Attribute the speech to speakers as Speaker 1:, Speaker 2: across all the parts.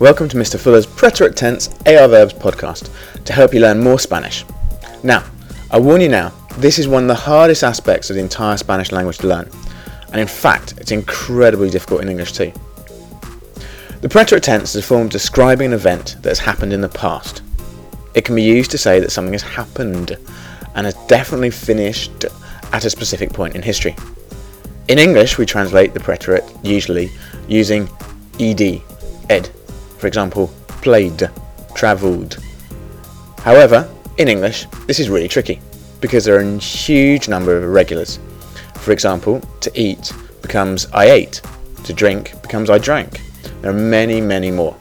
Speaker 1: Welcome to Mr. Fuller's Preterite Tense AR Verbs podcast to help you learn more Spanish. Now, I warn you now, this is one of the hardest aspects of the entire Spanish language to learn, and in fact, it's incredibly difficult in English too. The preterite tense is a form describing an event that has happened in the past. It can be used to say that something has happened and has definitely finished at a specific point in history. In English, we translate the preterite usually using ed, ed. For example, played, travelled. However, in English, this is really tricky because there are a huge number of irregulars. For example, to eat becomes I ate, to drink becomes I drank. There are many, many more.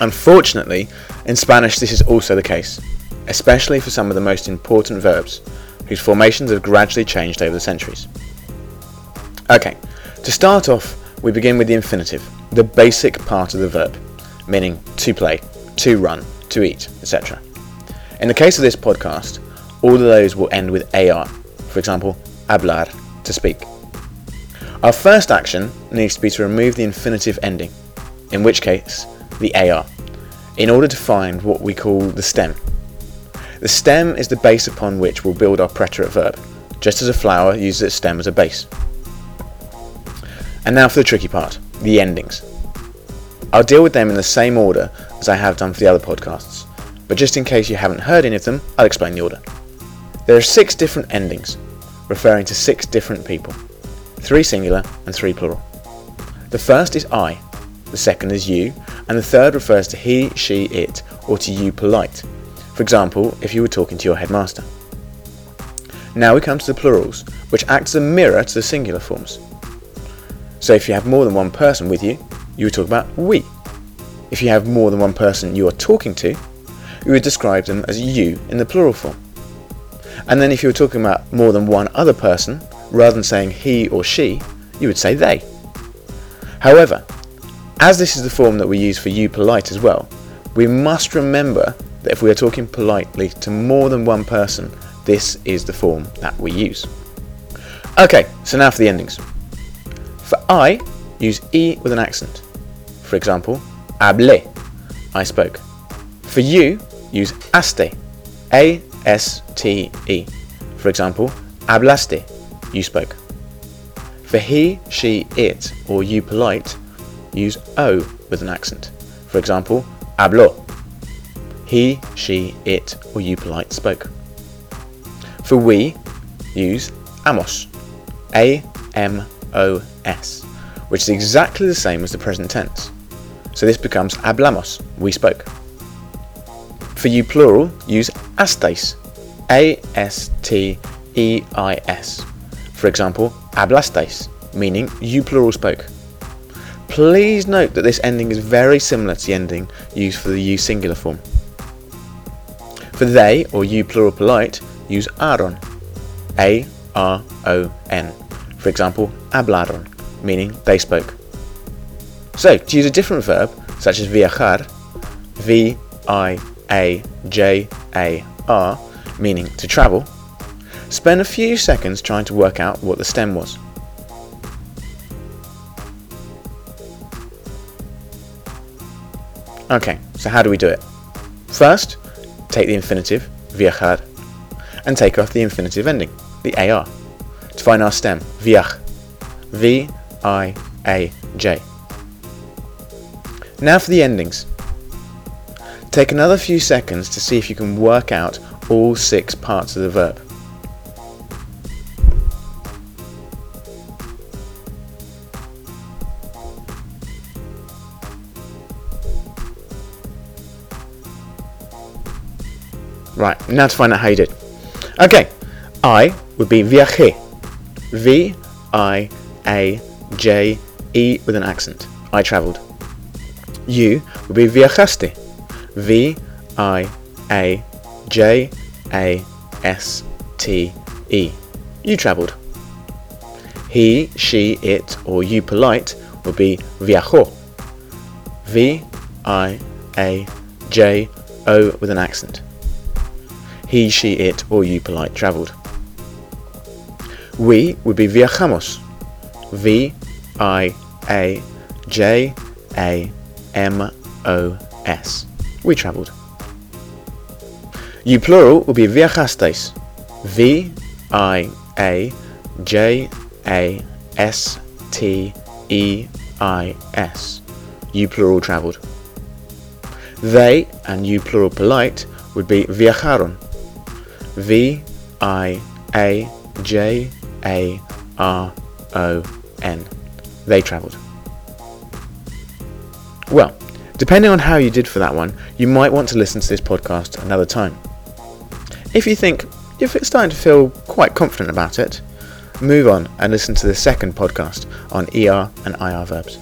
Speaker 1: Unfortunately, in Spanish this is also the case, especially for some of the most important verbs, whose formations have gradually changed over the centuries. Okay, to start off, we begin with the infinitive, the basic part of the verb, meaning to play, to run, to eat, etc. In the case of this podcast, all of those will end with AR, for example, hablar, to speak. Our first action needs to be to remove the infinitive ending, in which case, the AR, in order to find what we call the stem. The stem is the base upon which we'll build our preterite verb, just as a flower uses its stem as a base. And now for the tricky part, the endings. I'll deal with them in the same order as I have done for the other podcasts, but just in case you haven't heard any of them, I'll explain the order. There are six different endings, referring to six different people, three singular and three plural. The first is I, the second is you, and the third refers to he, she, it, or to you polite. For example, if you were talking to your headmaster. Now we come to the plurals, which act as a mirror to the singular forms. So if you have more than one person with you, you would talk about we. If you have more than one person you are talking to, you would describe them as you in the plural form. And then if you were talking about more than one other person, rather than saying he or she, you would say they. However, as this is the form that we use for you polite as well, we must remember that if we are talking politely to more than one person, this is the form that we use. Okay, so now for the endings. For I, use E with an accent. For example, hablé, I spoke. For you, use aste, A S T E. For example, hablaste, you spoke. For he, she, it, or you polite, use O with an accent. For example, habló. He, she, it, or you polite spoke. For we, use amos, A M O S, which is exactly the same as the present tense. So this becomes hablamos, we spoke. For you plural, use asteis, A S T E I S. For example, hablasteis, meaning you plural spoke. Please note that this ending is very similar to the ending used for the you singular form. For they, or you plural polite, use aron, A R O N. For example, hablaron, meaning they spoke. So, to use a different verb, such as viajar, V I A J A R, meaning to travel, spend a few seconds trying to work out what the stem was. Okay, so how do we do it? First, take the infinitive, viajar, and take off the infinitive ending, the AR, to find our stem, viaj, V I A J. Now for the endings. Take another few seconds to see if you can work out all six parts of the verb. Right, now to find out how you did. Okay, I would be viajé. V I A J E with an accent. I travelled. You would be viajaste. V I A J A S T E. You travelled. He, she, it, or you polite would be viajó. V I A J O with an accent. He, she, it, or you polite travelled. We would be viajamos. V I A J A M O S. We travelled. You plural will be viajasteis. V I A J A S T E I S. You plural travelled. They and you plural polite would be viajaron. V I A J A R O N. They travelled. Well, depending on how you did for that one, you might want to listen to this podcast another time. If you think you're starting to feel quite confident about it, move on and listen to the second podcast on ER and IR verbs.